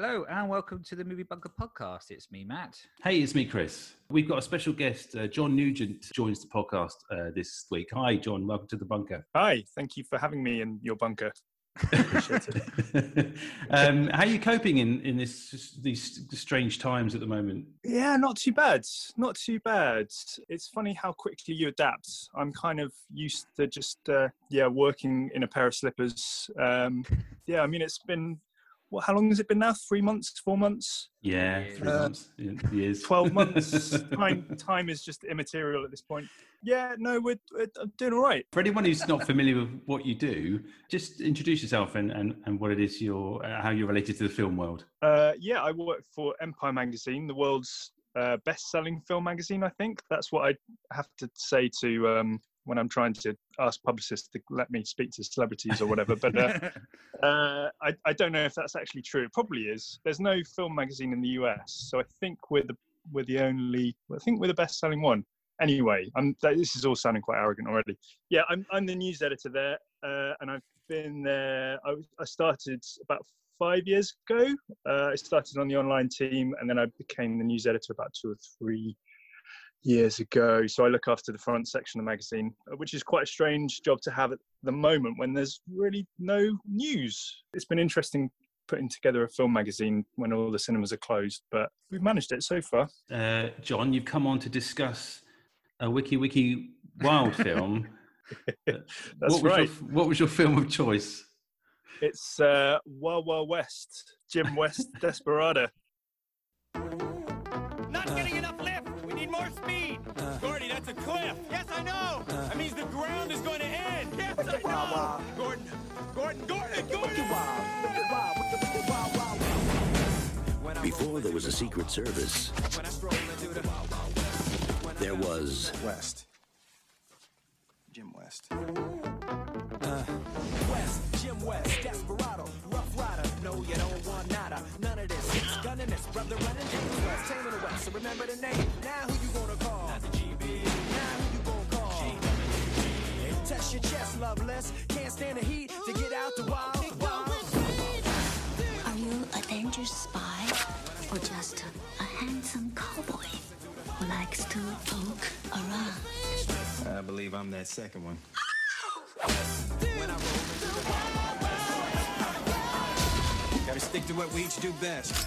Hello and welcome to the Movie Bunker podcast. It's me, Matt. Hey, it's me, Chris. We've got a special guest. Uh, John Nugent joins the podcast uh, this week. Hi, John. Welcome to the bunker. Hi. Thank you for having me in your bunker. um, how are you coping in, in this these strange times at the moment? Yeah, not too bad. Not too bad. It's funny how quickly you adapt. I'm kind of used to just uh, yeah working in a pair of slippers. Um, yeah, I mean it's been what, how long has it been now? Three months, four months? Yeah, three uh, months, years. Twelve months. time, time is just immaterial at this point. Yeah, no, we're, we're doing all right. For anyone who's not familiar with what you do, just introduce yourself and, and, and what it is you're, uh, how you're related to the film world. Uh, yeah, I work for Empire Magazine, the world's uh, best-selling film magazine. I think that's what I have to say to um, when I'm trying to ask publicists to let me speak to celebrities or whatever. But uh, uh, I, I, don't know if that's actually true. It probably is. There's no film magazine in the US, so I think we're the we're the only. I think we're the best selling one. Anyway, I'm, this is all sounding quite arrogant already. Yeah, I'm I'm the news editor there, uh, and I've been there. I, I started about five years ago. Uh, I started on the online team, and then I became the news editor about two or three years ago. So I look after the front section of the magazine, uh, which is quite a strange job to have at the moment when there's really no news. It's been interesting putting together a film magazine when all the cinemas are closed, but we've managed it so far. Uh, John, you've come on to discuss a Wiki Wiki Wild film. That's what right. Your, what was your film of choice? It's uh, Wild Wild West, Jim West Desperado. That's a cliff. Yes, I know. Uh, that means the ground is going to end. Yes, I know. Gordon, Gordon, Gordon, Gordon. Before there was a Secret Service, there was West. Jim West. Uh, West, Jim West, Desperado, Rough Rider. No, you don't want nada. None of this. It's gunning this, brother running James West, taming the West. So remember the name. Now who you gonna call? Test your chest, loveless. Can't stand the heat to get out the wild, wild. Are you a dangerous spy or just a handsome cowboy who likes to poke around? I believe I'm that second one. Gotta stick to what we each do best.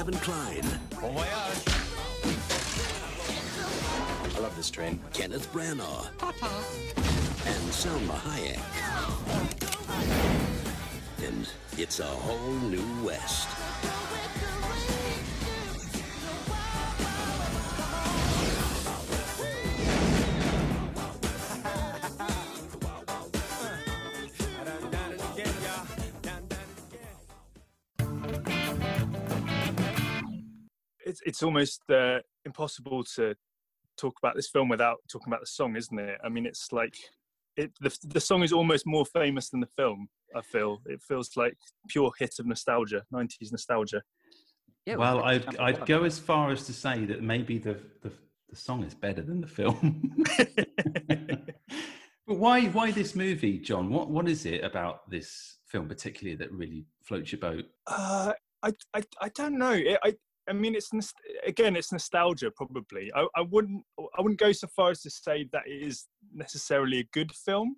Kevin Kline. Bon voyage. I love this train. Kenneth Branagh. Uh-huh. And Salma Hayek. Oh, and it's a whole new West. It's it's almost uh, impossible to talk about this film without talking about the song, isn't it? I mean, it's like it the the song is almost more famous than the film. I feel it feels like pure hit of nostalgia, nineties nostalgia. Yeah, well, I'd I'd go as far as to say that maybe the the, the song is better than the film. but why why this movie, John? What what is it about this film particularly that really floats your boat? Uh, I, I I don't know. I I mean, it's again, it's nostalgia. Probably, I, I wouldn't, I wouldn't go so far as to say that it is necessarily a good film,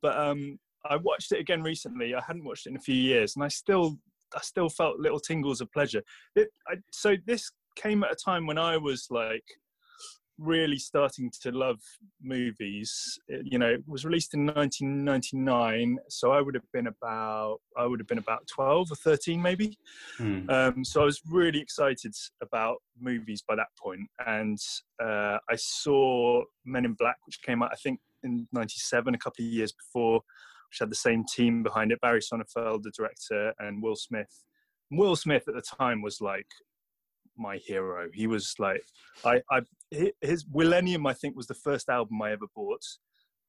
but um, I watched it again recently. I hadn't watched it in a few years, and I still, I still felt little tingles of pleasure. It, I, so this came at a time when I was like really starting to love movies. It, you know, it was released in 1999, so I would have been about I would have been about 12 or 13 maybe. Hmm. Um, so I was really excited about movies by that point, and uh, I saw Men in Black, which came out I think in '97, a couple of years before which had the same team behind it: Barry Sonnenfeld, the director, and Will Smith. Will Smith at the time was like my hero. He was like, I, I, his Millennium, I think, was the first album I ever bought.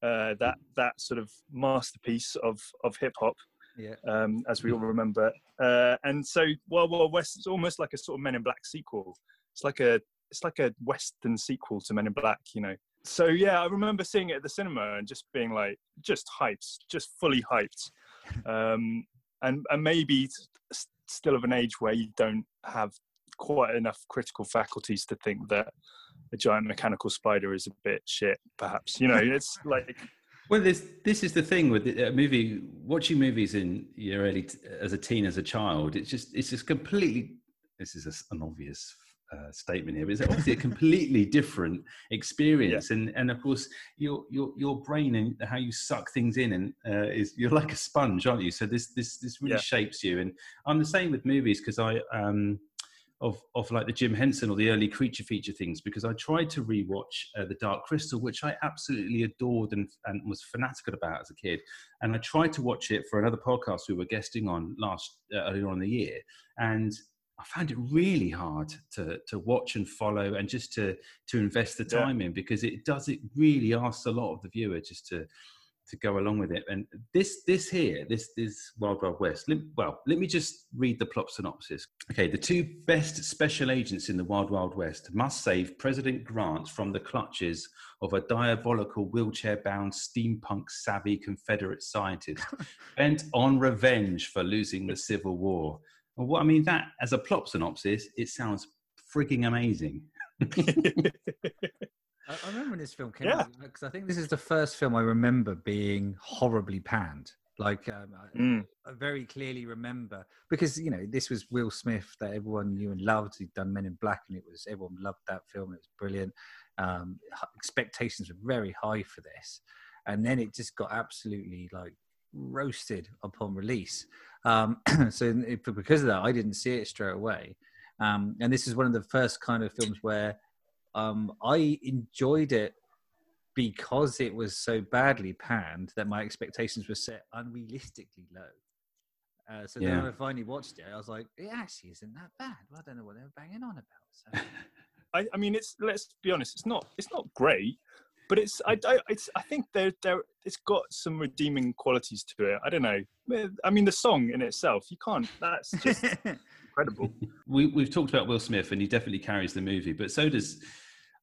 Uh, that that sort of masterpiece of of hip hop, Yeah. um, as we all remember. Uh, and so, Wild Wild West is almost like a sort of Men in Black sequel. It's like a it's like a Western sequel to Men in Black, you know. So yeah, I remember seeing it at the cinema and just being like, just hyped, just fully hyped, um, and and maybe s- s- still of an age where you don't have quite enough critical faculties to think that a giant mechanical spider is a bit shit. Perhaps you know, it's like Well, this this is the thing with the, movie. Watching movies in your early t- as a teen, as a child, it's just it's just completely. This is a an obvious uh, statement here, but it's obviously a completely different experience, and and of course your your your brain and how you suck things in, and uh, is you're like a sponge, aren't you? So this this this really Yeah. shapes you, and I'm the same with movies because I um of of like the Jim Henson or the early creature feature things because I tried to rewatch uh, the Dark Crystal, which I absolutely adored and and was fanatical about as a kid, and I tried to watch it for another podcast we were guesting on last uh, earlier on in the year, and I found it really hard to to watch and follow and just to to invest the Yeah. time in because it does it really asks a lot of the viewer just to to go along with it. And this this here, this this Wild Wild West. Let, well, let me just read the plot synopsis. Okay, the two best special agents in the Wild Wild West must save President Grant from the clutches of a diabolical wheelchair-bound steampunk savvy Confederate scientist bent on revenge for losing the Civil War. Well, what I mean that as a plot synopsis, it sounds frigging amazing. I, I remember when this film came Yeah. out because I think this is the first film I remember being horribly panned. Like um, I, mm, I very clearly remember because you know this was Will Smith that everyone knew and loved. He'd done Men in Black, and it was everyone loved that film. It was brilliant. Um, expectations were very high for this, and then it just got absolutely like roasted upon release. Um, so because of that, I didn't see it straight away. Um, and this is one of the first kind of films where um, I enjoyed it because it was so badly panned that my expectations were set unrealistically low. Uh, so then when I finally watched it, I was like, it actually isn't that bad. Well, I don't know what they were banging on about. So, I, I mean, it's let's be honest, it's not it's not great, but it's I I, it's, I think there there it's got some redeeming qualities to it. I don't know. I mean, the song in itself, you can't. That's just incredible. we, we've talked about Will Smith, and he definitely carries the movie, but so does,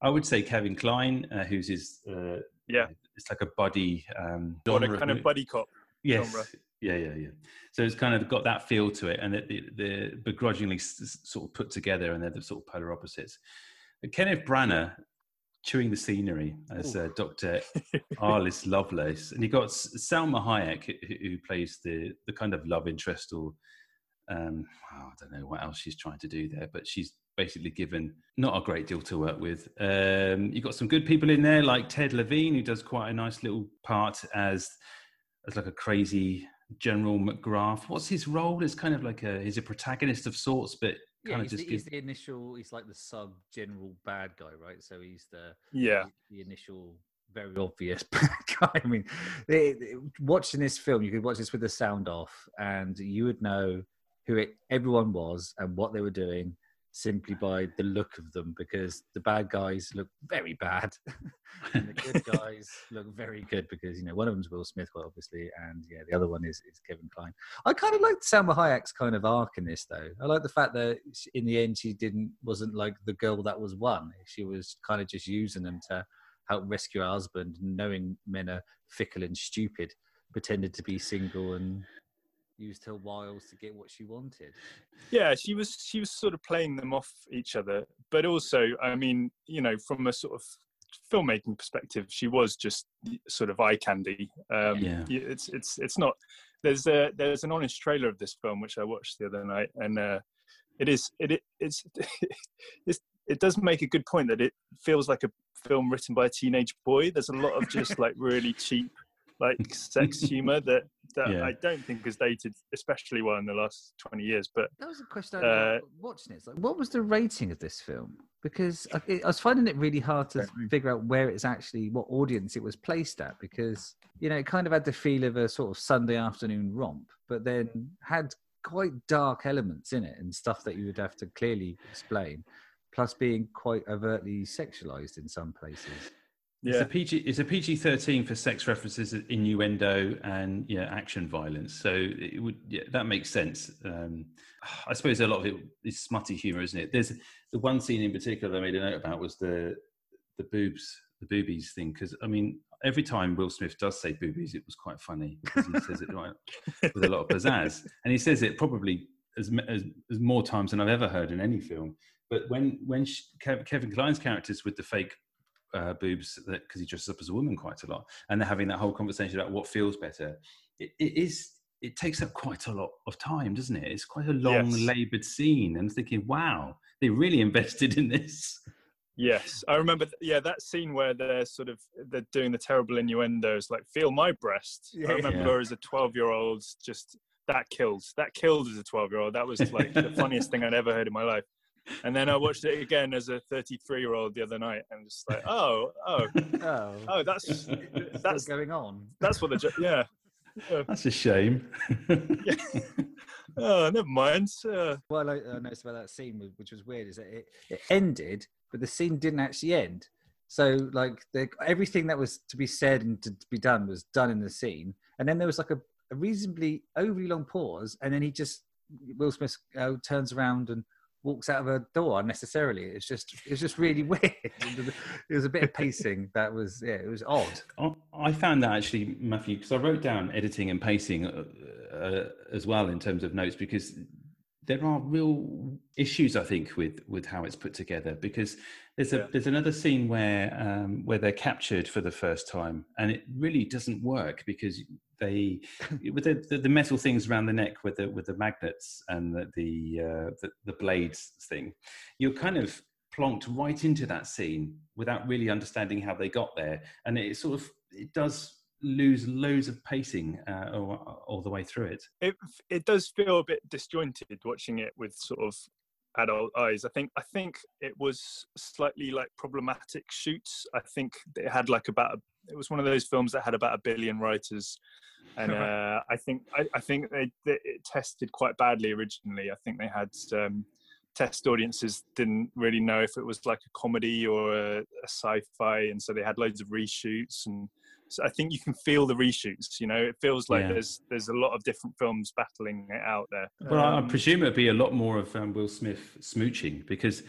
I would say, Kevin Kline, uh, who's his, uh, Yeah. it's like a buddy. Um, What a kind of buddy cop. yes. genre. Yeah, yeah, yeah. So it's kind of got that feel to it, and that the, the begrudgingly s- sort of put together, and they're the sort of polar opposites. But Kenneth Branagh chewing the scenery as uh, Dr. Arliss Loveless, and you got Salma Hayek, who, who plays the the kind of love interest or um, oh, I don't know what else she's trying to do there, but she's basically given not a great deal to work with. Um, you've got some good people in there, like Ted Levine, who does quite a nice little part as as like a crazy General McGrath. What's his role? It's kind of like a he's a protagonist of sorts, but yeah, kind of he's, the, just he's gives, the initial, he's like the sub general bad guy, right? So he's the, Yeah. the, the initial very obvious bad guy. I mean, they, they- watching this film, you could watch this with the sound off, and you would know who it, everyone was and what they were doing simply by the look of them, because the bad guys look very bad, and the good guys look very good because you know one of them's Will Smith, quite obviously, and yeah, the other one is, is Kevin Kline. I kind of liked Salma Hayek's kind of arc in this, though. I like the fact that she- in the end she didn't wasn't like the girl that was won. She was kind of just using them to help rescue her husband, knowing men are fickle and stupid, pretended to be single and used her wiles to get what she wanted. Yeah, she was she was sort of playing them off each other, but also, I mean, you know, from a sort of filmmaking perspective, she was just sort of eye candy. Um, Yeah. It's it's it's not. There's a there's an honest trailer of this film which I watched the other night, and uh, it is it it- it's, it's it does make a good point that it feels like a film written by a teenage boy. There's a lot of just like really cheap like sex humor that that Yeah. I don't think has dated especially well in the last 20 years. But That was a question I Uh, uh, watching it. Like, what was the rating of this film? because I, I was finding it really hard to figure out where it's actually what audience it was placed at because you know it kind of had the feel of a sort of Sunday afternoon romp, but then had quite dark elements in it and stuff that you would have to clearly explain, plus being quite overtly sexualized in some places. It's a PG. It's a PG thirteen for sex references, innuendo, and yeah, action violence. So it would yeah, that makes sense. Um, I suppose a lot of it is smutty humor, isn't it? There's the one scene in particular that I made a note about was the the boobs, the boobies thing. Because I mean, every time Will Smith does say boobies, it was quite funny because he says it right, with a lot of pizzazz, and he says it probably as, as as more times than I've ever heard in any film. But when when sh Kev, Kevin Kline's characters with the fake uh, boobs that because he dresses up as a woman quite a lot, and they're having that whole conversation about what feels better. It, it is. It takes up quite a lot of time, doesn't it? It's quite a long, Yes. laboured scene, and thinking, "Wow, they really invested in this." Yes, I remember. th- Yeah, that scene where they're sort of they're doing the terrible innuendos, like "feel my breast." Yeah. I remember Yeah. as a twelve-year-old, just that killed. That killed as a twelve-year-old. That was like the funniest thing I'd ever heard in my life. And then I watched it again as a thirty-three-year-old the other night, and just like, oh, oh, Oh, oh, that's that's going on. that's what the jo- yeah. Yeah. That's a shame. Oh, never mind. Uh, What I I noticed about that scene, which was weird, is that it, it ended, but the scene didn't actually end. So, like, the, everything that was to be said and to, to be done was done in the scene, and then there was like a, a reasonably overly long pause, and then he just Will Smith uh, turns around and walks out of a door unnecessarily. It's just it's just really weird. it was a bit of pacing that was yeah, it was odd. I- found that actually, Matthew, because I wrote down editing and pacing uh, uh, as well in terms of notes because there are real issues I think with with how it's put together because there's a Yeah. there's another scene where um, where they're captured for the first time and it really doesn't work because they with the, the, the metal things around the neck with the with the magnets and the the, uh, the the blades thing you're kind of plonked right into that scene without really understanding how they got there and it sort of it does lose loads of pacing uh, all, all the way through it it it does feel a bit disjointed watching it with sort of adult eyes. I think I think it was slightly like problematic shoots. I think it had like about a, it was one of those films that had about a billion writers, and uh, I think I, I think they, they it tested quite badly originally. I think they had um, test audiences didn't really know if it was like a comedy or a, a sci-fi, and so they had loads of reshoots and. So I think you can feel the reshoots. You know, it feels like Yeah. there's there's a lot of different films battling it out there. Well, I I Um, presume it'd be a lot more of um, Will Smith smooching because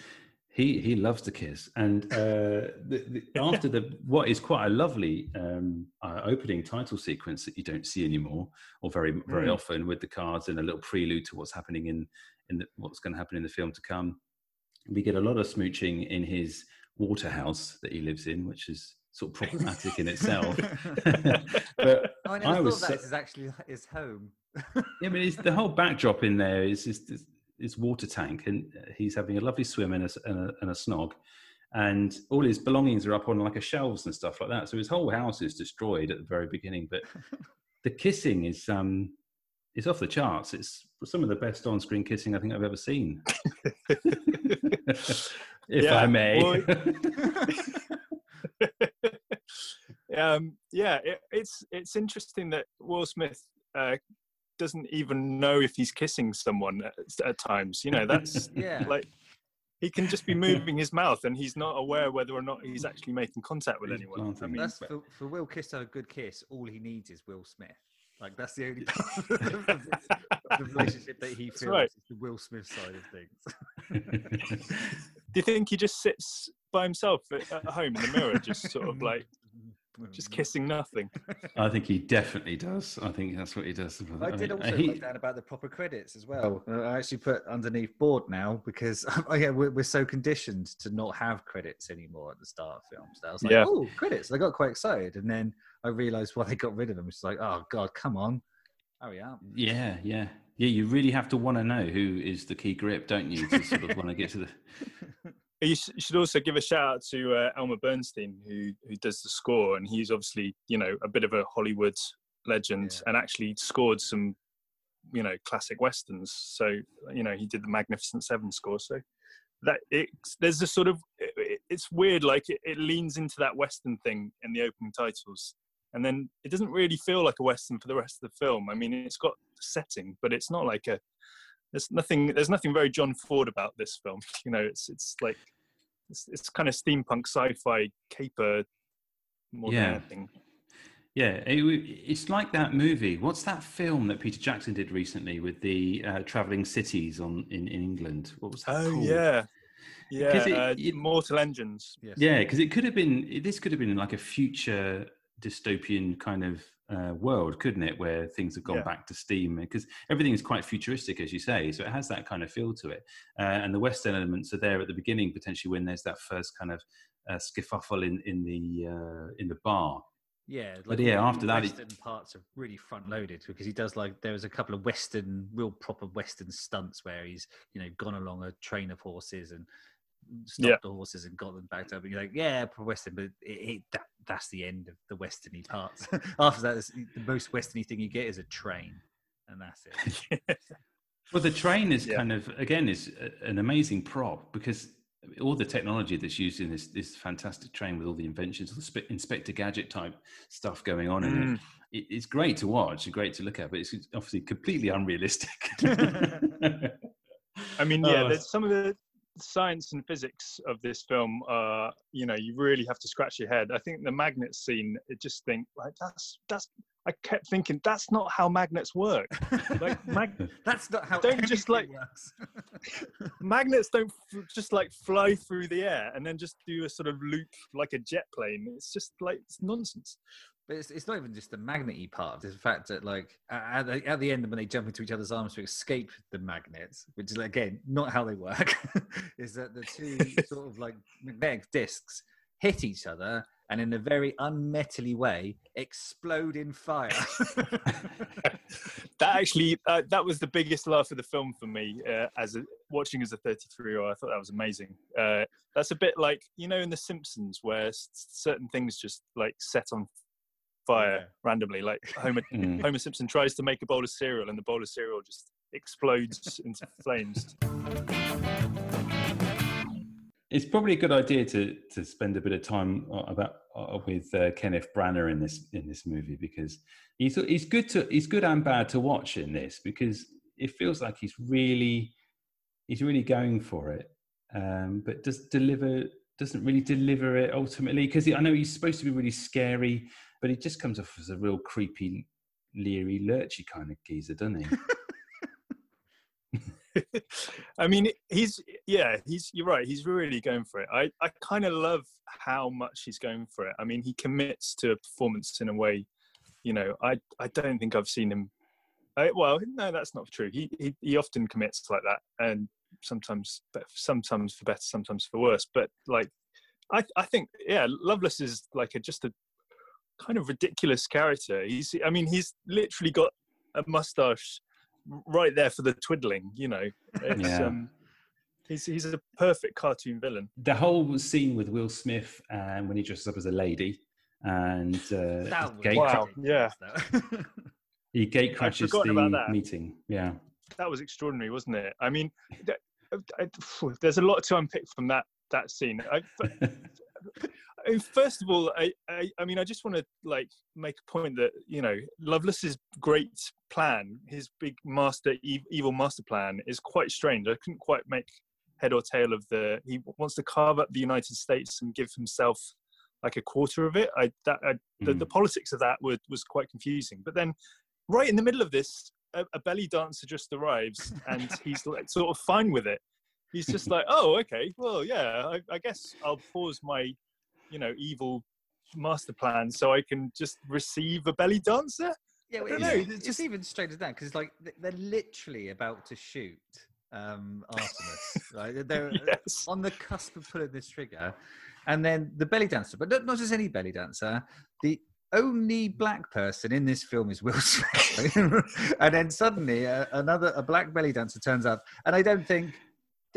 he he loves to kiss, and uh, the, the, after the what is quite a lovely um, uh, opening title sequence that you don't see anymore, or very very Mm. often with the cards and a little prelude to what's happening in in the, what's going to happen in the film to come. We get a lot of smooching in his water house that he lives in, which is sort of problematic in itself. but I never I thought was that so- this is actually his home. yeah, I mean, it's, the whole backdrop in there is just this, this water tank, and he's having a lovely swim and a, s- and a, and a snog, and all his belongings are up on like a shelves and stuff like that. So his whole house is destroyed at the very beginning. But the kissing is um, is off the charts. It's some of the best on-screen kissing I think I've ever seen. if Yeah, I may. well, um, yeah, it, it's it's interesting that Will Smith uh, doesn't even know if he's kissing someone at, at times. You know, that's Yeah. like he can just be moving his mouth and he's not aware whether or not he's actually making contact with He's anyone. I mean, That's for, for Will Kiss to have a good kiss. All he needs is Will Smith. Like that's the only part of the, the relationship that he feels right. is the Will Smith side of things. do you think he just sits by himself at, at home in the mirror, just sort of like just kissing nothing? I think he definitely does. I think that's what he does. I did mean, also he- write down about the proper credits as well. Uh, I actually put underneath board now because oh yeah, we're, we're so conditioned to not have credits anymore at the start of films. That I was like, Yeah. oh, credits! I got quite excited, and then I realised why they got rid of them. It's like, oh god, come on, hurry up. Yeah, yeah, yeah. You really have to want to know who is the key grip, don't you? To sort of want to get to the. You should also give a shout out to uh, Elmer Bernstein, who who does the score, and he's obviously you know a bit of a Hollywood legend, Yeah. and actually scored some you know classic westerns. So you know he did the Magnificent Seven score. So that it's there's a sort of it, it's weird like it, it leans into that western thing in the opening titles and then it doesn't really feel like a western for the rest of the film i mean it's got setting but it's not like a there's nothing there's nothing very john ford about this film you know it's it's like it's, it's kind of steampunk sci-fi caper more Yeah. than anything Yeah, it, it's like that movie. What's that film that Peter Jackson did recently with the uh, traveling cities on in, in England? What was that oh called? yeah yeah 'Cause it- uh, it- mortal engines Yes. Yeah, because it could have been. This could have been like a future dystopian kind of uh, world, couldn't it? Where things have gone Yeah. back to steam because everything is quite futuristic, as you say. So it has that kind of feel to it, uh, and the Western elements are there at the beginning, potentially when there's that first kind of uh, skiffle in in the uh, in the bar. Yeah, But yeah, after that, western parts are really front loaded because he does like there was a couple of western, real proper western stunts where he's you know gone along a train of horses and stopped Yeah. the horses and got them back up. And you're like, yeah, proper western, but it, it, that that's the end of the westerny parts. After that, the most westerny thing you get is a train, and that's it. Well, the train is Yeah. kind of again is an amazing prop because all the technology that's used in this this fantastic train with all the inventions, the Spe- Inspector Gadget type stuff going on in Mm. it. it. It's great to watch and great to look at, but it's obviously completely unrealistic. I mean, yeah, Oh. there's some of the science and physics of this film. Uh, you know, you really have to scratch your head. I think the magnet scene. It just think like that's that's. I kept thinking that's not how magnets work. Like mag- That's not how. Don't just, like- works. magnets don't f- just like fly through the air and then just do a sort of loop like a jet plane. It's just like it's nonsense. But it's, it's not even just the magnety part. It's the fact that, like, at the, at the end, when they jump into each other's arms to escape the magnets, which is, again, not how they work, is that the two sort of like magnetic discs hit each other and, in a very unmetally way, explode in fire. that actually uh, that was the biggest laugh of the film for me uh, as a, watching as a 33 year old i thought that was amazing uh, that's a bit like you know in the simpsons where s- certain things just like set on fire Yeah. randomly like homer, Mm. homer simpson tries to make a bowl of cereal and the bowl of cereal just explodes into flames it's probably a good idea to to spend a bit of time uh, about uh, with uh, Kenneth Branagh in this in this movie because he's he's good to he's good and bad to watch in this because it feels like he's really he's really going for it, um, but does deliver doesn't really deliver it ultimately because I know he's supposed to be really scary, but he just comes off as a real creepy, leery, lurchy kind of geezer, doesn't he? I mean, he's yeah, he's you're right. He's really going for it. I I kind of love how much he's going for it. I mean, he commits to a performance in a way. You know, I I don't think I've seen him. I, well, no, that's not true. He, he he often commits like that, and sometimes but sometimes for better, sometimes for worse. But like, I I think yeah, Loveless is like a just a kind of ridiculous character. He's I mean, he's literally got a mustache right there for the twiddling. You know, it's, Yeah. um, he's he's a perfect cartoon villain. the whole scene with Will Smith and when he dresses up as a lady and uh, That was gate Wow, ridiculous, though. he gate crashes the about that. meeting. Yeah, That was extraordinary, wasn't it? I mean, th- I- I- there's a lot to unpick from that that scene. I, but, I mean, first of all, I, I I mean, I just want to like make a point that you know Loveless's great plan, his big master evil master plan, is quite strange. I couldn't quite make head or tail of the. He wants to carve up the United States and give himself like a quarter of it. I that I, the, the Mm. politics of that were, was quite confusing. But then, right in the middle of this, a, a belly dancer just arrives, and he's like sort of fine with it. He's just like, oh, okay, well, yeah, I, I guess I'll pause my, you know, evil master plan so I can just receive a belly dancer. Yeah, well, don't it's, know, it's it's just even straight as that because like they're literally about to shoot um, Artemis, right? They're- They're Yes. on the cusp of pulling this trigger, and then the belly dancer, but not, not just any belly dancer. The only black person in this film is Will Smith, and then suddenly uh, another a black belly dancer turns up, and I don't think.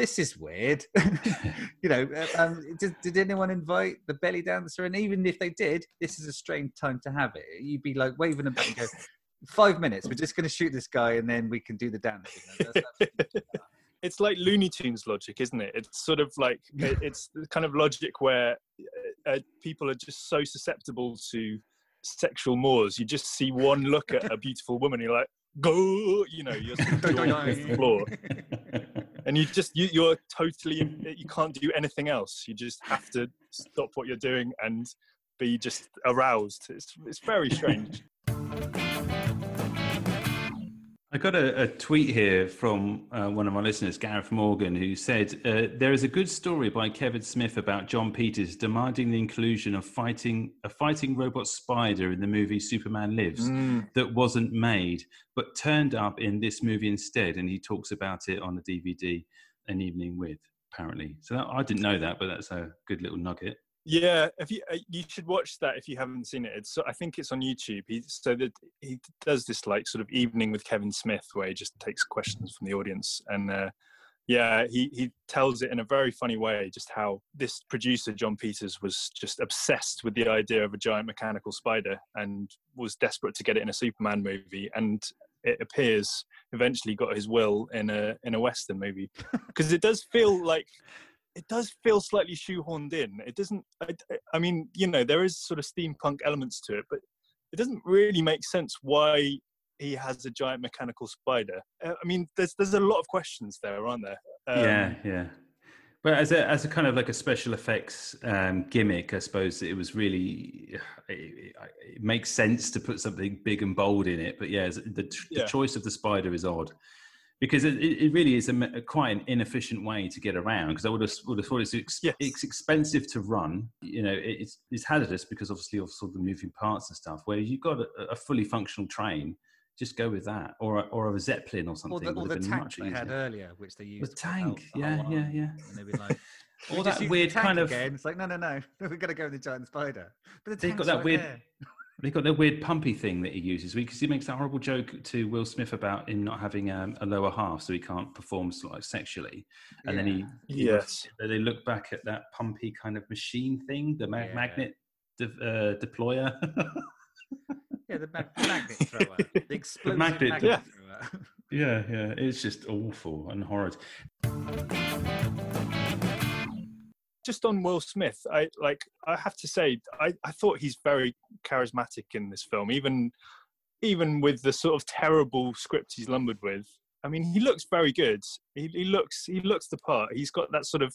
This is weird. you know, uh, um, did, did anyone invite the belly dancer? And even if they did, this is a strange time to have it. You'd be like waving a and go, five minutes. We're just going to shoot this guy, and then we can do the dance. It's like Looney Tunes logic, isn't it? It's sort of like it, it's the kind of logic where uh, people are just so susceptible to sexual mores. You just see one look at a beautiful woman, you're like, go, you know, you're off the floor, and you just you, you're totally you can't do anything else. You just have to stop what you're doing and be just aroused. It's it's very strange. I got a, a tweet here from uh, one of my listeners, Gareth Morgan, who said uh, there is a good story by Kevin Smith about Jon Peters demanding the inclusion of fighting a fighting robot spider in the movie Superman Lives Mm. that wasn't made, but turned up in this movie instead, and he talks about it on the DVD "An Evening with." Apparently, so that, I didn't know that, but that's a good little nugget. Yeah, if you uh, you should watch that if you haven't seen it. It's I think it's on YouTube. He so that he does this like sort of evening with Kevin Smith where he just takes questions from the audience and uh, yeah, he he tells it in a very funny way just how this producer Jon Peters was just obsessed with the idea of a giant mechanical spider and was desperate to get it in a Superman movie and it appears eventually got his will in a in a western movie because it does feel like it does feel slightly shoehorned in. It doesn't. I, I mean, you know, there is sort of steampunk elements to it, but it doesn't really make sense why he has a giant mechanical spider. Uh, I mean, there's there's a lot of questions there, aren't there? Um, yeah, yeah. But as a as a kind of like a special effects um, gimmick, I suppose it was really it, it makes sense to put something big and bold in it. But yeah, the, the Yeah. choice of the spider is odd because it, it really is a, me- quite an inefficient way to get around. Because I would have would have thought it's ex- Yes. it's expensive to run. You know, it's it's hazardous because obviously of sort of the moving parts and stuff. Where you've got a, a fully functional train, just go with that, or a, or a zeppelin or something. Or the, or the tank they had earlier, which they used. The to put out tank, yeah, yeah, yeah. And they'd be like, All that weird kind of Again. It's like, no, no, no. We're going to go with the giant spider. But the They've got that right weird- there. They've got that weird pumpy thing that he uses because he makes that horrible joke to Will Smith about him not having um, a lower half, so he can't perform like sexually. And then he, he Yes. they look back at that pumpy kind of machine thing, the ma- Yeah. magnet de- uh, deployer. Yeah, the mag- magnet thrower. The explosive magnet- magnet, yeah. thrower. yeah, yeah, it's just awful and horrid. Just on Will Smith, I like. I have to say, I, I thought he's very charismatic in this film, even even with the sort of terrible script he's lumbered with. I mean, he looks very good. He, he looks he looks the part. He's got that sort of.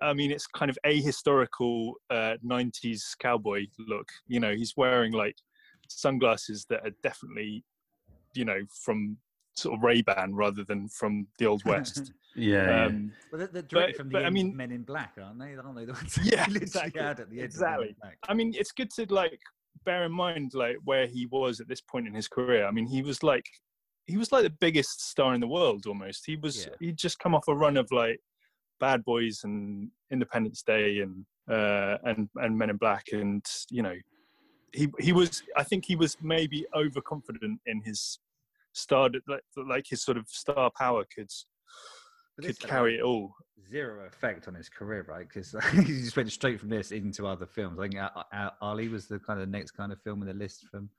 I mean, it's kind of ahistorical uh, '90s cowboy look. You know, he's wearing like sunglasses that are definitely, you know, from sort of Ray Ban rather than from the old West. Yeah, yeah. um, Well, they're, they're directed But- from the but I mean- Men in Black, aren't they? Aren't they the ones Yeah, exactly, had at the end of Men exactly. I mean, it's good to like bear in mind like where he was at this point in his career. I mean, he was like he was like the biggest star in the world almost. He was Yeah. he'd just come off a run of like Bad Boys and Independence Day and uh and and Men in Black and you know he he was I think he was maybe overconfident in his star like, like his sort of star power could But could carry it all. Zero effect on his career, right? Because he just went straight from this into other films. I think uh, uh, Ali was the kind of next kind of film in the list from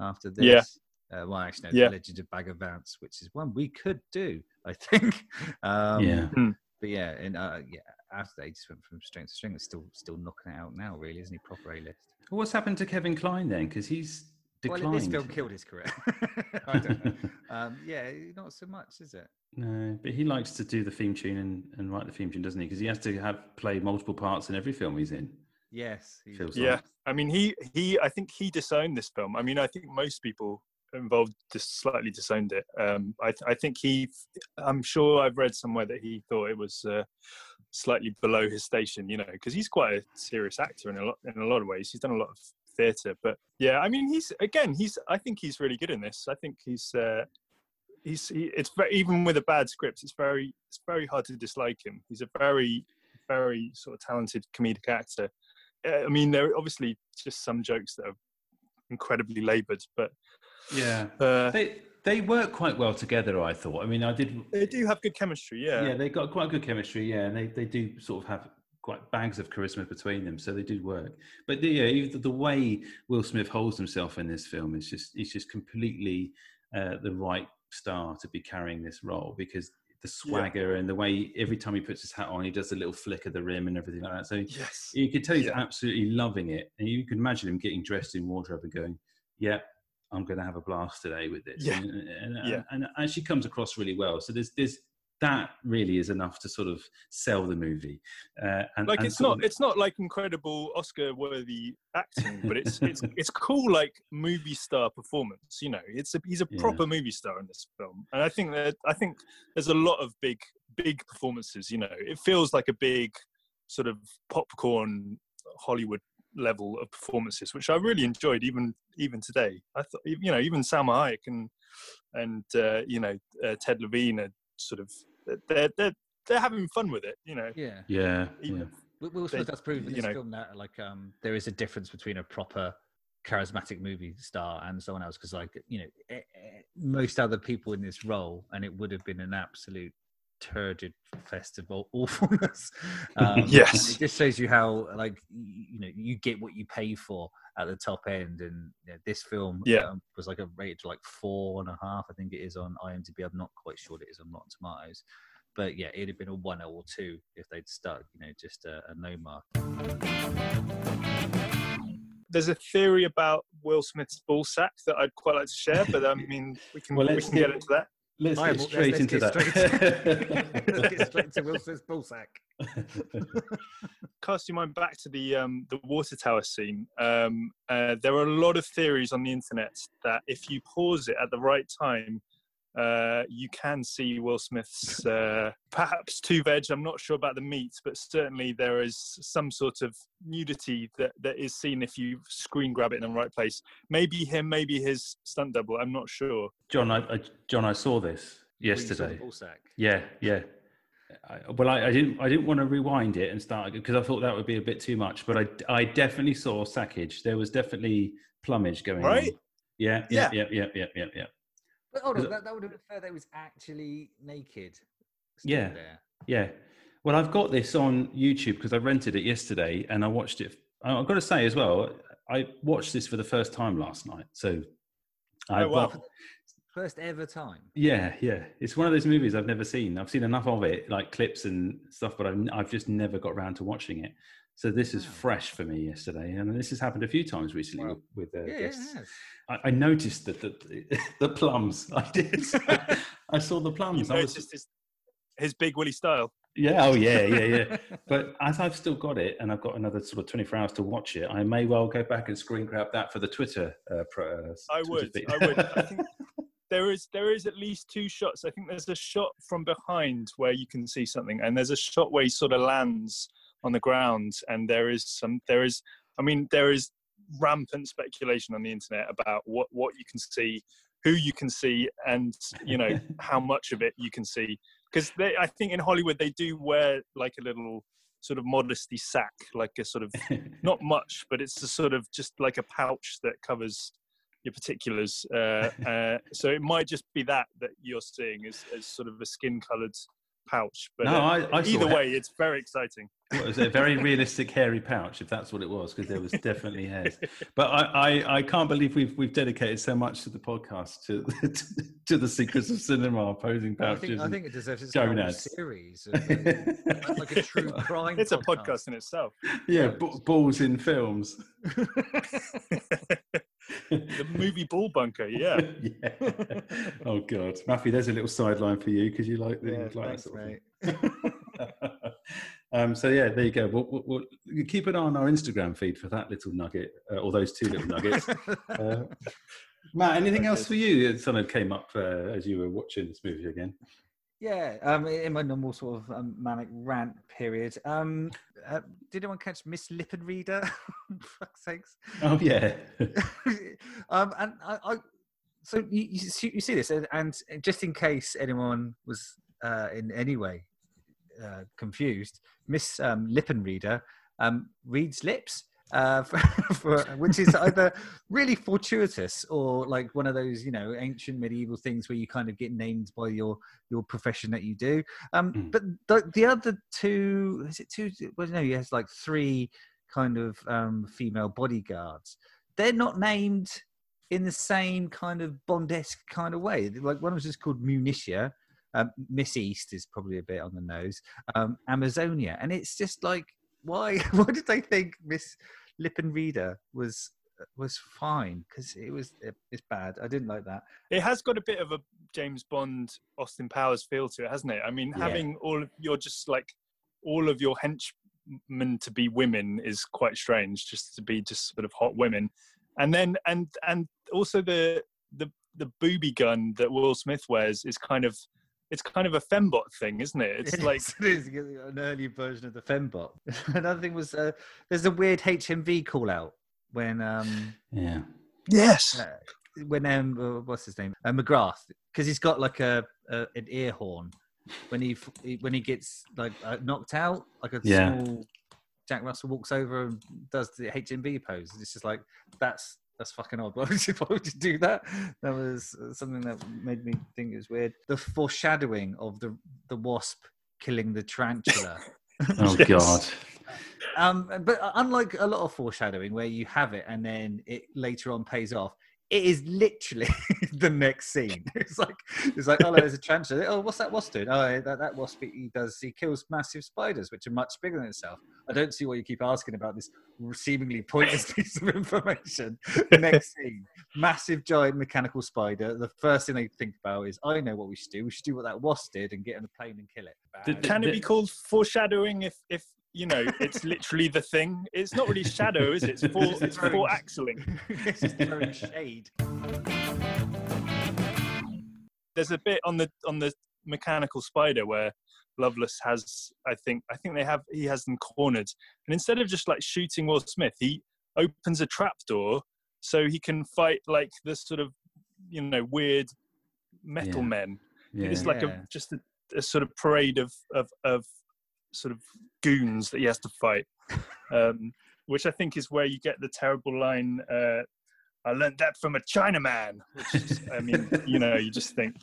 after this. Yeah. Uh, well, actually, no, Yeah. The Legend of Bagger Vance, which is one we could do, I think. Um, Yeah. But yeah, and uh, yeah, after they just went from strength to strength. It's still still knocking it out now, really, isn't he? Proper A list. Well, What's happened to Kevin Kline then? Because he's declined. Well, this film killed his career. I don't know. Um, yeah, not so much, is it? No, but he likes to do the theme tune and, and write the theme tune, doesn't he? Because he has to have play multiple parts in every film he's in. Yes. he's- Feels Yeah, like. I mean, he he. I think he disowned this film. I mean, I think most people involved just slightly disowned it. Um, I I think he. I'm sure I've read somewhere that he thought it was uh, slightly below his station. You know, because he's quite a serious actor in a lot in a lot of ways. He's done a lot of theatre, but yeah, I mean, he's again, he's. I think he's really good in this. I think he's. Uh, He's he, it's very, even with a bad script, it's very it's very hard to dislike him. He's a very very sort of talented comedic actor. Uh, I mean, there are obviously just some jokes that are incredibly laboured, but Yeah. uh, They they work quite well together, I thought. I mean, I did. they do have good chemistry. Yeah, Yeah, they got quite good chemistry. Yeah, and they, they do sort of have quite bags of charisma between them, so they did work. But the, yeah, even the way Will Smith holds himself in this film is just he's just completely uh, the right star to be carrying this role because the swagger and the way every time he puts his hat on, he does a little flick of the rim and everything like that. So Yes. you could tell he's Yeah. absolutely loving it, and you can imagine him getting dressed in wardrobe and going, "Yeah, I'm going to have a blast today with this." Yeah. And, and, Yeah. and, and actually comes across really well. So there's there's that really is enough to sort of sell the movie. Uh, and, like and it's not of- it's not like incredible oscar worthy acting but it's it's it's cool like movie star performance you know it's a he's a Yeah. proper movie star in this film and i think that i think there's a lot of big big performances you know it feels like a big sort of popcorn hollywood level of performances which i really enjoyed even even today i thought you know even Salma Hayek and and uh, you know uh, ted levine are sort of they're they're they're having fun with it you know Yeah. yeah, even yeah. Will Will Smith does prove in you this know- film that like um there is a difference between a proper charismatic movie star and someone else because like you know eh, eh, most other people in this role and it would have been an absolute turgid festival awfulness um, Yes. it just shows you how like you, you know you get what you pay for at the top end and you know, this film Yeah. um, was like a rated like four and a half i think it is on imdb i'm not quite sure it is on rotten tomatoes but yeah it'd have been a one or two if they'd stuck you know just a, a no mark there's a theory about Will Smith's ball sack that I'd quite like to share, but I mean, we can Well, we can get get- into that. Let's get straight let's into get that. straight- let's get straight to Will Smith's ball sack. Cast your mind back to the um, the water tower scene. Um, uh, there are a lot of theories on the internet that if you pause it at the right time, uh, you can see Will Smith's uh, perhaps two veg. I'm not sure about the meat, but certainly there is some sort of nudity that, that is seen if you screen grab it in the right place. Maybe him, maybe his stunt double. I'm not sure. John, I, I, John, I saw this When you saw the yesterday. ball sack. Yeah, yeah. I, well, I, I didn't. I didn't want to rewind it and start because I thought that would be a bit too much. But I, I definitely saw sackage. There was definitely plumage going Right? on. Yeah, yeah, Yeah. yeah, yeah, yeah, yeah, yeah. But hold on, that, that would have been fair. That was actually naked. Yeah. There. Yeah. Well, I've got this on YouTube because I rented it yesterday and I watched it. I've got to say as well, I watched this for the first time last night. So, I Oh, wow. got- First ever time. yeah, yeah. It's one of those movies I've never seen. I've seen enough of it, like clips and stuff, but I've, I've just never got around to watching it. So this is Wow. fresh for me yesterday, and this has happened a few times recently Wow. with, with uh, Yeah, yeah, guests. it has. I, I noticed that the, the plums. I did. I saw the You plums. I was, noticed his, his big Willie style. yeah. Oh, yeah, yeah, yeah. But as I've still got it, and I've got another sort of 24 hours to watch it, I may well go back and screen grab that for the Twitter. Uh, pro, uh, I Twitter would. I would. I think there is there is at least two shots. I think there's a shot from behind where you can see something, and there's a shot where he sort of lands on the ground, and there is some. There is. I mean, there is rampant speculation on the internet about what what you can see, who you can see, and you know how much of it you can see. Because they, I think in Hollywood they do wear like a little sort of modesty sack, like a sort of not much, but it's a sort of just like a pouch that covers your particulars. Uh, uh, so it might just be that that you're seeing as, as sort of a skin-coloured pouch. But no, uh, I, I saw either ha- way, it's very exciting. What was it? A very realistic hairy pouch, if that's what it was, because there was definitely hairs. But I, I, I can't believe we've we've dedicated so much to the podcast to to the secrets of cinema, posing I pouches. think, I think it deserves its own gonads. series. Of, uh, like a true crime. It's a podcast in itself. yeah, b- balls in films. The movie Ball Bunker, yeah. yeah. Oh God, Matthew, there's a little sideline for you because you like the Yeah, you like that thanks, sort of mate. thing. um, so yeah, there you go. We'll, we'll, we'll you keep an eye on our Instagram feed for that little nugget, uh, or those two little nuggets. Uh, Matt, anything else for you that sort of came up uh, as you were watching this movie again? Yeah, um, in my normal sort of um, manic rant period. Um, uh, did anyone catch Miss Lippenreider? Fuck's sakes. Oh yeah, um, and I, I so you, you, see, you see this, and, and just in case anyone was uh, in any way uh, confused, Miss um, Lippenreider um, reads lips. Uh, for, for, which is either really fortuitous or like one of those you know ancient medieval things where you kind of get named by your your profession that you do. Um Mm. but the, the other two is it two well no he has like three kind of um female bodyguards. They're not named in the same kind of bondesque kind of way. Like one was just called munitia Um, Miss East is probably a bit on the nose. Um, Amazonia, and it's just like, why? Why did they think Miss Lippenreider was was fine? Because it was it's bad. I didn't like that. It has got a bit of a James Bond, Austin Powers feel to it, hasn't it? I mean, Yeah. having all of you're just like all of your henchmen to be women is quite strange. Just to be just sort of hot women, and then and and also the the the booby gun that Will Smith wears is kind of it's kind of a fembot thing, isn't it? It's It like is, it is an early version of the Fembot. Another thing was uh, there's a weird HMV call out when um Yeah. yes, uh, when um uh, what's his name uh, McGrath because he's got like a, a an ear horn when he he- when he gets like uh, knocked out like a Yeah. small Jack Russell walks over and does the HMV pose. It's just like that's that's fucking odd. Why would you, why would you do that? That was uh, something that made me think it was weird. The foreshadowing of the the wasp killing the tarantula. Oh Yes. God. Um, but unlike a lot of foreshadowing where you have it and then it later on pays off, it is literally the next scene. It's like it's like oh, there's a tarantula. Oh, what's that wasp doing? Oh, that, that wasp he does he kills massive spiders which are much bigger than itself. I don't see why you keep asking about this seemingly pointless piece of information. The next scene, massive giant mechanical spider. The first thing they think about is I know what we should do. We should do what that wasp did and get on a plane and kill it. Did- can it be called foreshadowing if if you know it's literally the thing? It's not really shadow, is it? It's for it's for axling. it's just throwing shade. there's a bit on the on the mechanical spider where Loveless has I think I think they have he has them cornered and instead of just like shooting Will Smith he opens a trap door so he can fight like this sort of you know weird metal Yeah. men Yeah. it's like Yeah. a just a, a sort of parade of, of of sort of goons that he has to fight um which I think is where you get the terrible line uh I learned that from a Chinaman which is, I mean you know you just think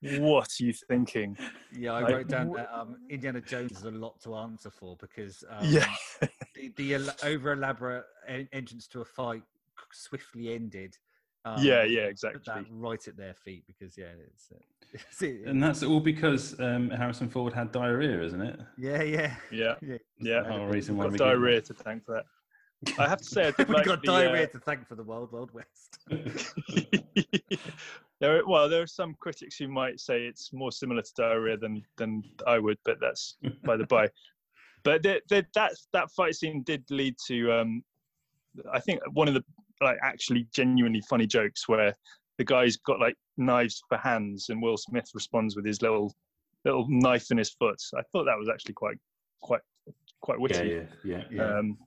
what are you thinking Yeah, I Like, wrote down wh- that um, Indiana Jones is a lot to answer for because um, Yeah. the, the el- over elaborate en- entrance to a fight swiftly ended. Um, yeah yeah put exactly that right at their feet because yeah, it's, uh, it's it- And that's all because um, Harrison Ford had diarrhea, isn't it? yeah, yeah, yeah yeah. yeah The reason why got we get- diarrhea to thank for that I have to say I did we like got the, diarrhea uh, to thank for the Wild Wild West. there, are- well, there are some critics who might say it's more similar to diarrhea than than I would, but that's by the by. But the, the, that that fight scene did lead to, um, I think, one of the like actually genuinely funny jokes where the guy's got like knives for hands, and Will Smith responds with his little little knife in his foot. I thought that was actually quite quite quite witty. yeah, yeah, yeah. Um,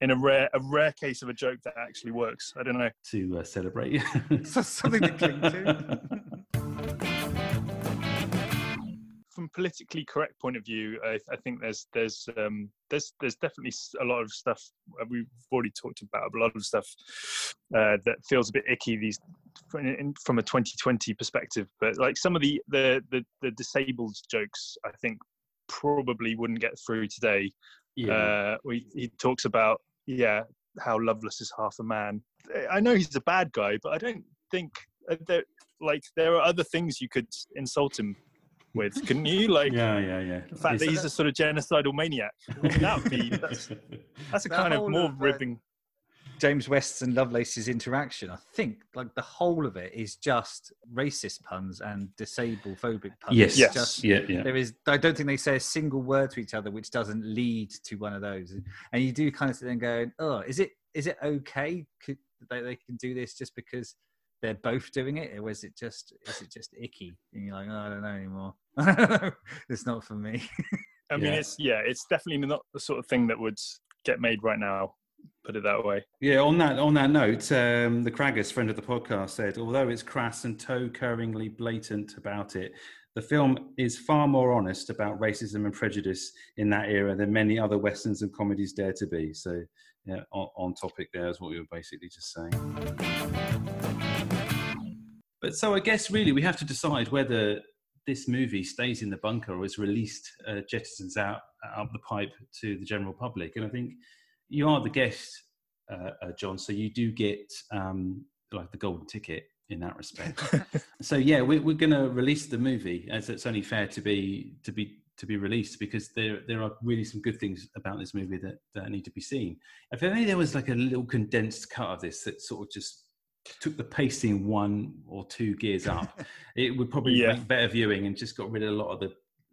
in a rare a rare case of a joke that actually works. I don't know. to uh, celebrate. So something to cling to. politically correct point of view, I, I think there's there's um, there's there's definitely a lot of stuff uh, we've already talked about. A lot of stuff uh, that feels a bit icky these from, in, from a 2020 perspective. But like some of the the the, the disabled jokes, I think probably wouldn't get through today. yeah. Uh, we, he talks about yeah how Loveless is half a man. I know he's a bad guy, but I don't think uh, that like there are other things you could insult him with, couldn't you? Like yeah, yeah, yeah. the fact that Yes. he's a sort of genocidal maniac. That would be that's, that's a The kind of more of, ribbing. James West's and Loveless's interaction, I think, like the whole of it is just racist puns and disabled phobic puns. yes, Yes. just- yeah, yeah. there is. I don't think they say a single word to each other which doesn't lead to one of those. And you do kind of sit there and go, "Oh, is it is it okay? Could, they they can do this just because they're both doing it, or is it just is it just icky?" And you're like, oh, "I don't know anymore. it's not for me." I mean, yeah. it's yeah, it's definitely not the sort of thing that would get made right now. Put it that way. Yeah, on that on that note, um, the Craggers, friend of the podcast, said although it's crass and toe-curringly blatant about it, the film is far more honest about racism and prejudice in that era than many other westerns and comedies dare to be. So, yeah, on, on topic there is what we were basically just saying. But so I guess really we have to decide whether this movie stays in the bunker or is released, uh, jettisons out up the pipe to the general public. And I think you are the guest, uh, uh, John, so you do get um, like the golden ticket in that respect. so yeah, we, we're going to release the movie as it's only fair to be to be to be released because there there are really some good things about this movie that, that need to be seen. If only there was like a little condensed cut of this that sort of just took the pacing one or two gears up, it would probably Yeah. make better viewing and just got rid of a lot of the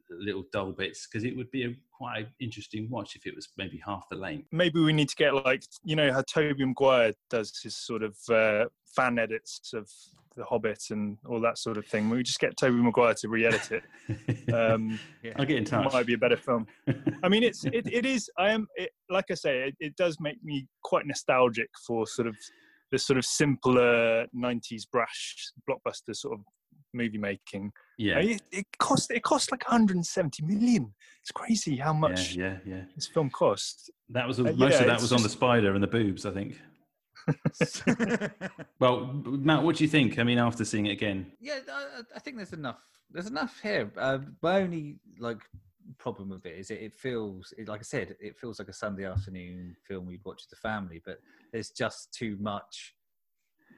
little dull bits because it would be a quite interesting watch if it was maybe half the length. Maybe we need to get like you know how Tobey Maguire does his sort of uh, fan edits of The Hobbit and all that sort of thing. We just get Tobey Maguire to re-edit it. Um, I'll get in touch. might be a better film. I mean, it's it, it is. I am it, like I say, it, it does make me quite nostalgic for sort of the sort of simpler '90s brash blockbuster sort of movie making. yeah. I mean, It, it cost it cost like 170 million. It's crazy how much Yeah, yeah, yeah. this film cost. That was Uh, most yeah, of that it's was on the spider and the boobs, I think. Well, Matt, what do you think? I mean, after seeing it again, Yeah, I, I think there's enough. There's enough here. Uh, my only like problem with it is it, it feels, it, like I said, it feels like a Sunday afternoon film we'd watch with the family, but there's just too much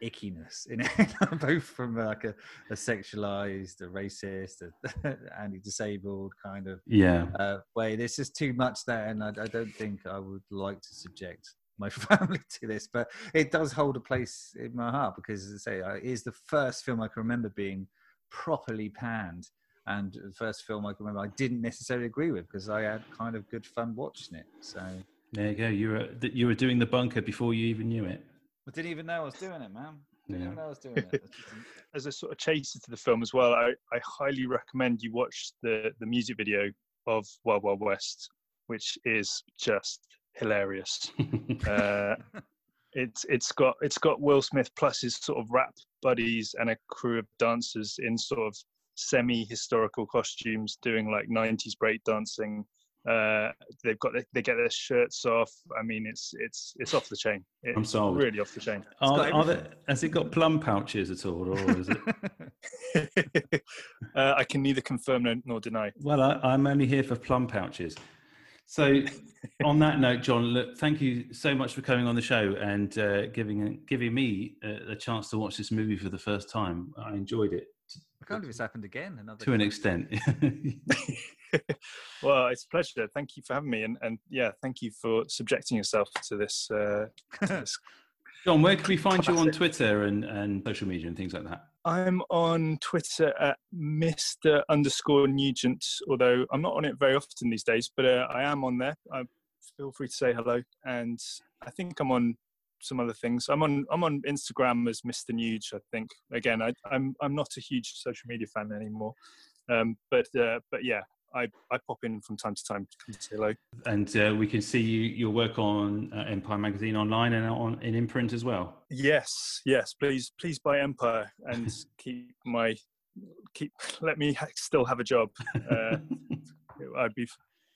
ickiness in it, both from like a, a sexualized, a racist, a anti-disabled kind of yeah, uh, way. There's just too much there, and I, I don't think I would like to subject my family to this. But it does hold a place in my heart because, as I say, I- it is the first film I can remember being properly panned, and the first film I can remember I didn't necessarily agree with because I had kind of good fun watching it. So there you go. You were you were doing the bunker before you even knew it. I didn't even know I was doing it, man. Didn't Yeah. know I was doing it. As a sort of chaser to the film as well, I, I highly recommend you watch the the music video of Wild Wild West, which is just hilarious. Uh, it's it's got it's got Will Smith plus his sort of rap buddies and a crew of dancers in sort of semi historical costumes doing like 90s break dancing. Uh, they've got they get their shirts off. I mean, it's it's it's off the chain. It's I'm sold. Really off the chain. Are, are there, has it got plum pouches at all, or is it? uh, I can neither confirm nor, nor deny. Well, I, I'm only here for plum pouches. So, on that note, John, look, thank you so much for coming on the show and uh, giving giving me uh, a chance to watch this movie for the first time. I enjoyed it I can't believe it's happened again. Another to an extent. well, it's a pleasure. Thank you for having me, and, and yeah, thank you for subjecting yourself to this. Uh, to this. John, where can we find you on Twitter and, and social media and things like that? I'm on Twitter at Mr. underscore Nugent, although I'm not on it very often these days, but uh, I am on there. I feel free to say hello, and I think I'm on some other things. I'm on I'm on Instagram as Mr. Nuge. I think again, I, I'm I'm not a huge social media fan anymore, um, but uh, but yeah, I I pop in from time to time to come say hello. And uh, we can see you, your work on uh, Empire Magazine online and on in imprint as well. Yes, yes. Please, please buy Empire and keep my keep. Let me still have a job. Uh, I'd be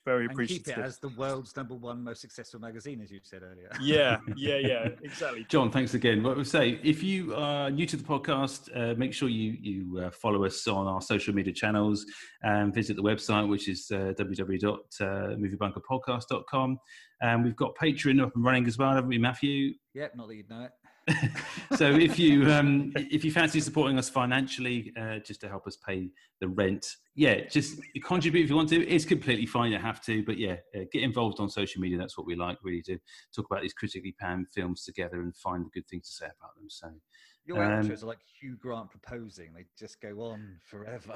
very and keep it as the world's number one most successful magazine, as you said earlier. yeah, yeah, yeah. Exactly. John, thanks again. What we say, if you are new to the podcast, uh, make sure you you uh, follow us on our social media channels and visit the website, which is uh, www.moviebunkerpodcast.com. And we've got Patreon up and running as well, haven't we, Matthew? Yep, not that you'd know it. so if you um, if you fancy supporting us financially, uh, just to help us pay the rent, yeah, just contribute if you want to. It's completely fine, you have to, but yeah, uh, get involved on social media. That's what we like, really, to talk about these critically panned films together and find the good things to say about them. So Your Um, outros are like Hugh Grant proposing; they just go on forever.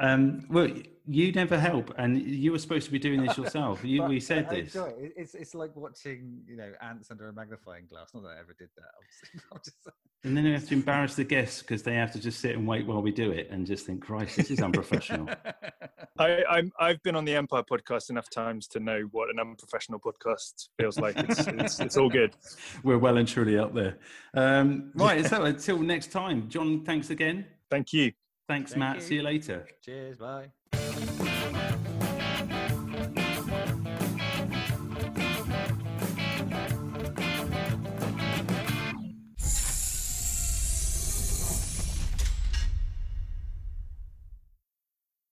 Um, well, you never help, and you were supposed to be doing this yourself. You, But we said this. it. It's it's like watching you know ants under a magnifying glass. Not that I ever did that, obviously. I'm just, And then we have to embarrass the guests because they have to just sit and wait while we do it and just think, Christ, this is unprofessional. I, I'm I've been on the Empire podcast enough times to know what an unprofessional podcast feels like. It's it's, it's all good. We're well and truly up there. Um, right, so until next time, John, thanks again. Thank you. Thanks, Thank Matt. you. See you later. Cheers, bye.